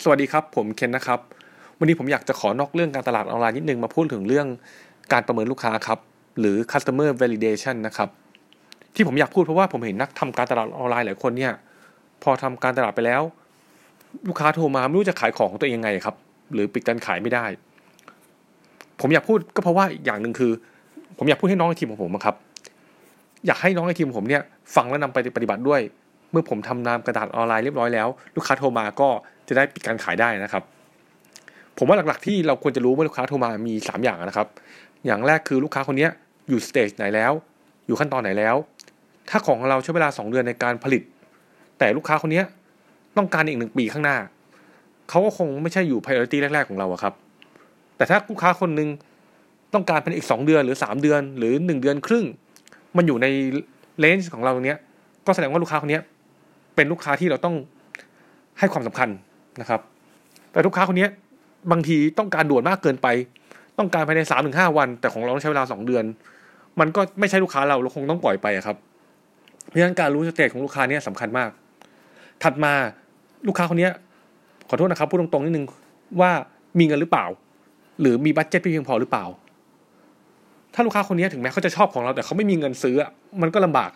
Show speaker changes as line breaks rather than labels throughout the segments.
สวัสดีครับ ผมเคนนะครับ วันนี้ผมอยากจะขอนอกเรื่องการตลาดออนไลน์นิดนึงมาพูดถึงเรื่องการประเมินลูกค้าครับ หรือ customer validation นะครับ ที่ผมอยากพูดเพราะว่าผมเห็นนักทำการตลาดออนไลน์หลายคนเนี่ย พอทำการตลาดไปแล้ว ลูกค้าโทรมาไม่รู้จะขายของของตัวเองไงครับ หรือปิดการขายไม่ได้ ผมอยากพูดก็เพราะว่าอย่างหนึ่งคือ ผมอยากพูดให้น้องในทีมของผมอะครับ อยากให้น้องในทีมของผมเนี่ยฟังและนำไปปฏิบัติด้วย เมื่อผมทำนามกระดาษออนไลน์เรียบร้อยแล้ว ลูกค้าโทรมาก็ จะได้ปิดการขายได้นะครับ ผมว่าหลักๆที่เราควรจะรู้เมื่อลูกค้าโทรมามี 3 อย่างนะครับ อย่างแรกคือลูกค้าคนนี้อยู่สเตจไหนแล้ว อยู่ขั้นตอนไหนแล้ว ถ้าของเราใช้เวลา 2 เดือนในการผลิต แต่ลูกค้าคนนี้ต้องการอีกหนึ่งปีข้างหน้า เขาก็คงไม่ใช่อยู่ priority แรก ๆ ของเราครับ แต่ถ้าลูกค้าคนหนึ่งต้องการเป็นอีก 2 เดือนหรือ 3 เดือน หรือ 1 เดือนครึ่ง มันอยู่ใน range ของเราตรงนี้ก็แสดงว่าลูกค้าคนนี้เป็นลูกค้าที่เราต้องให้ความสำคัญ นะครับ แต่ลูกค้าคนนี้บางทีต้องการด่วนมากเกินไป ต้องการภายในสามถึงห้าวัน แต่ของเราต้องใช้เวลาสองเดือน มันก็ไม่ใช่ลูกค้าเราเราคงต้องปล่อยไปครับ เพราะฉะนั้นการรู้ stage ของลูกค้าเนี่ยสำคัญมาก ถัดมาลูกค้าคนนี้ขอโทษนะครับพูดตรงๆนิดนึงว่ามีเงินหรือเปล่า หรือมีบัตเจ็ตเพียงพอหรือเปล่า ถ้าลูกค้าคนนี้ถึงแม้เขาจะชอบของเรา แต่เขาไม่มีเงินซื้อมันก็ลำบาก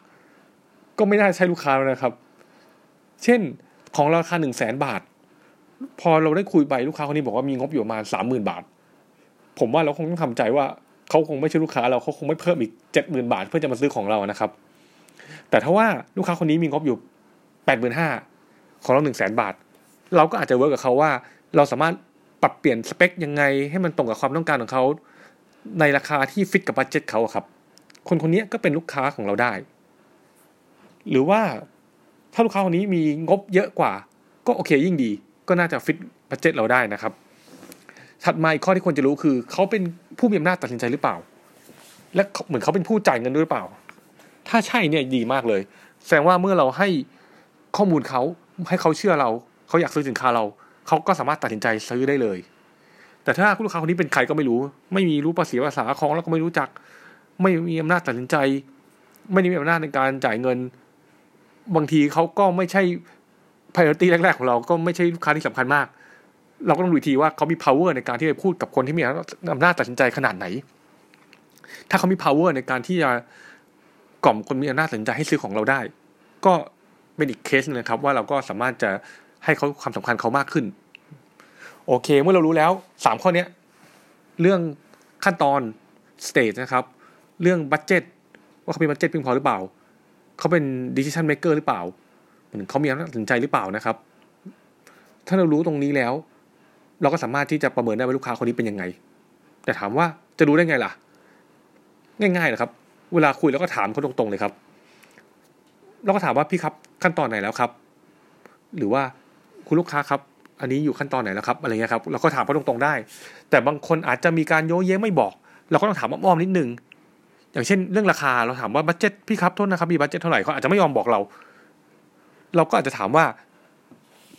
ก็ไม่น่าใช่ลูกค้านะครับ เช่นของราคาหนึ่งแสนบาท พอเราได้คุยไปลูกค้าคนนี้บอกว่ามีงบอยู่ประมาณสามหมื่นบาท ผมว่าเราคงต้องทำใจว่าเขาคงไม่ใช่ลูกค้าเราเขาคงไม่เพิ่มอีกเจ็ดหมื่นบาท เพื่อจะมาซื้อของเรานะครับ แต่ถ้าว่าลูกค้าคนนี้มีงบอยู่แปดหมื่นห้าของเราหนึ่งแสนบาท เราก็อาจจะ work กับเขาว่า เราสามารถปรับเปลี่ยนสเปคยังไงให้มันตรงกับความต้องการของเขาในราคาที่ฟิตกับ budget เขาครับ คนคนนี้ก็เป็นลูกค้าของเราได้ หรือว่าถ้าลูกค้าคนนี้มีงบเยอะกว่า ก็โอเคยิ่งดี ก็น่าจะ fit budget เราได้นะครับ ถัดมาอีกข้อที่ควรจะรู้คือ เขาเป็นผู้มีอำนาจตัดสินใจหรือเปล่า และเหมือนเขาเป็นผู้จ่ายเงินด้วยหรือเปล่า ถ้าใช่เนี่ยดีมากเลย แสดงว่าเมื่อเราให้ข้อมูลเขาให้เขาเชื่อเรา เขาอยากซื้อสินค้าเรา เขาก็สามารถตัดสินใจซื้อได้เลย แต่ถ้าลูกค้าคนนี้เป็นใครก็ไม่รู้ ไม่มีรู้ภาษีภาษาของแล้วก็ไม่รู้จัก ไม่มีอำนาจตัดสินใจ ไม่ได้มีอำนาจในการจ่ายเงิน บางทีเขาก็ไม่ใช่ priority แรก ๆ ของเราก็ไม่ใช่ลูกค้าที่สำคัญมาก เราก็ต้องดูทีว่าเขามี power ในการที่จะพูดกับคนที่มีอำนาจตัดสินใจขนาดไหน ถ้าเขามี power ในการที่จะกล่อมคนมีอำนาจตัดสินใจให้ซื้อของเราได้ ก็เป็นอีกเคสนึงนะครับ ว่าเราก็สามารถจะให้เขาความสำคัญเขามากขึ้น โอเค เมื่อเรารู้แล้วสามข้อเนี้ยเรื่องขั้นตอน stage นะครับ เรื่อง budget ว่าเขามี budget เพียงพอหรือเปล่า เขาเป็น decision maker หรือเปล่า เขามีอำนาจตัดสินใจหรือเปล่านะครับ ถ้าเรารู้ตรงนี้แล้ว เราก็สามารถที่จะประเมินได้ว่าลูกค้าคนนี้เป็นยังไง แต่ถามว่าจะรู้ได้ไงล่ะ ง่ายๆนะครับ เวลาคุยแล้วก็ถามเขาตรงๆเลยครับ เราก็ถามว่าพี่ครับขั้นตอนไหนแล้วครับ หรือว่าคุณลูกค้าครับ อันนี้อยู่ขั้นตอนไหนแล้วครับอะไรเงี้ยครับเราก็ถามเขาตรงๆได้ แต่บางคนอาจจะมีการโยเย้ไม่บอก เราก็ต้องถามอ้อมๆนิดนึงอย่างเช่น เรื่องราคาเราถามว่าบัตเจ็ตพี่ครับโทษนะครับมีบัตเจ็ตเท่าไหร่เขาอาจจะไม่ยอมบอกเรา เราก็อาจจะถามว่า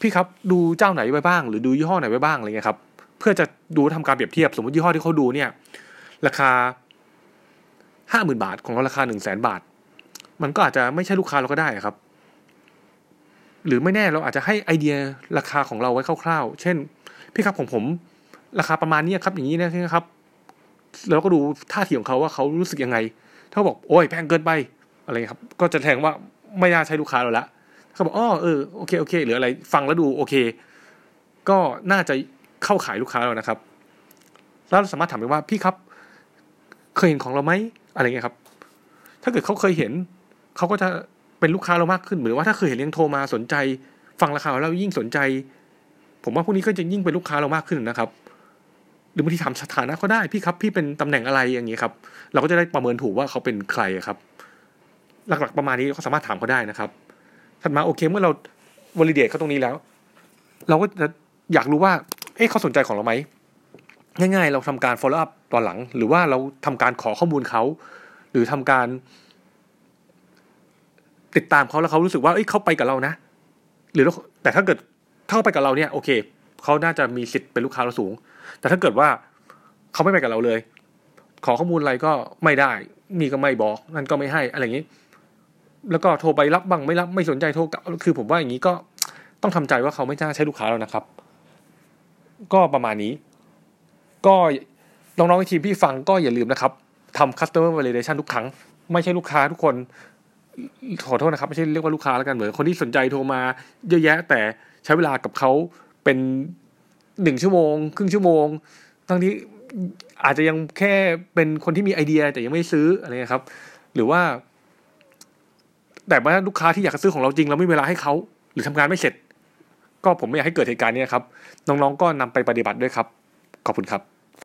พี่ครับดูเจ้าไหนไว้บ้าง หรือดูยี่ห้อไหนไว้บ้างอะไรเงี้ยครับ เพื่อจะดูทำการเปรียบเทียบ สมมติยี่ห้อที่เขาดูเนี่ย ราคาห้าหมื่นบาทของเราราคาหนึ่งแสนบาท มันก็อาจจะไม่ใช่ลูกค้าเราก็ได้ครับ หรือไม่แน่เราอาจจะให้ไอเดียราคาของเราไว้คร่าวๆ เช่น พี่ครับของผม ราคาประมาณนี้ครับ อย่างนี้นะครับแล้วก็ดูท่าทีของเขาว่าเขารู้สึกยังไง ถ้าบอกโอ้ยแพงเกินไปอะไรครับ ก็จะแทงว่าไม่น่าใช่ลูกค้าเราละ เขาบอกอ๋อเออโอเคโอเคหรืออะไรฟังแล้วดูโอเค ก็น่าจะเข้าขายลูกค้าเรานะครับแล้วเราสามารถถามได้ว่าพี่ครับ เคยเห็นของเราไหมอะไรเงี้ยครับ ถ้าเกิดเขาเคยเห็นเขาก็จะเป็นลูกค้าเรามากขึ้นหรือว่าถ้าเคยเห็นเลี้ยงโทรมาสนใจ ฟังราคาแล้วยิ่งสนใจ ผมว่าพวกนี้ก็จะยิ่งเป็นลูกค้าเรามากขึ้นนะครับ หรือบางทีถามสถานะเขาได้พี่ครับ พี่เป็นตำแหน่งอะไรอย่างนี้ยครับ เราก็จะได้ประเมินถูกว่าเขาเป็นใครครับ หลักๆประมาณนี้เขาสามารถถามเขาได้นะครับ ถัดมาโอเค เมื่อเราวอลิเดตเขาตรงนี้แล้ว เราก็จะอยากรู้ว่า เอ๊ะเขาสนใจของเราไหมง่ายๆ เราทำการ follow up ตอนหลัง หรือว่าเราทำการขอข้อมูลเขา หรือทำการ ติดตามเขาแล้วเขารู้สึกว่าเอ้ยเขาไปกับเรานะ หรือแต่ถ้าเกิดเข้าไปกับเราเนี่ย โอเคเขาน่าจะมีสิทธิ์เป็นลูกค้าเราสูง แต่ถ้าเกิดว่าเขาไม่ไปกับเราเลย ขอข้อมูลอะไรก็ไม่ได้ มีก็ไม่บอก นั่นก็ไม่ให้อะไรอย่างนี้ แล้วก็โทรไปรับบ้างไม่รับไม่สนใจโทรกลับคือผมว่าอย่างนี้ก็ต้องทำใจว่าเขาไม่น่าใช่ลูกค้าเรานะครับ ก็ประมาณนี้ ก็น้องๆทีมพี่ฟังก็อย่าลืมนะครับทำ customer validation ทุกครั้ง ไม่ใช่ลูกค้าทุกคนขอโทษนะครับ ไม่ใช่เรียกว่าลูกค้าแล้วกันเหมือนคนที่สนใจโทรมาเยอะแยะ แต่ใช้เวลากับเขาเป็นหนึ่งชั่วโมง ครึ่งชั่วโมง ทั้งที่อาจจะยังแค่เป็นคนที่มีไอเดียแต่ยังไม่ซื้ออะไรครับ หรือว่า แต่ว่าลูกค้าที่อยากซื้อของเราจริงเราไม่มีเวลาให้เขาหรือทำงานไม่เสร็จ ก็ผมไม่อยากให้เกิดเหตุการณ์นี้ครับ น้องๆก็นำไปปฏิบัติด้วยครับ ขอบคุณครับ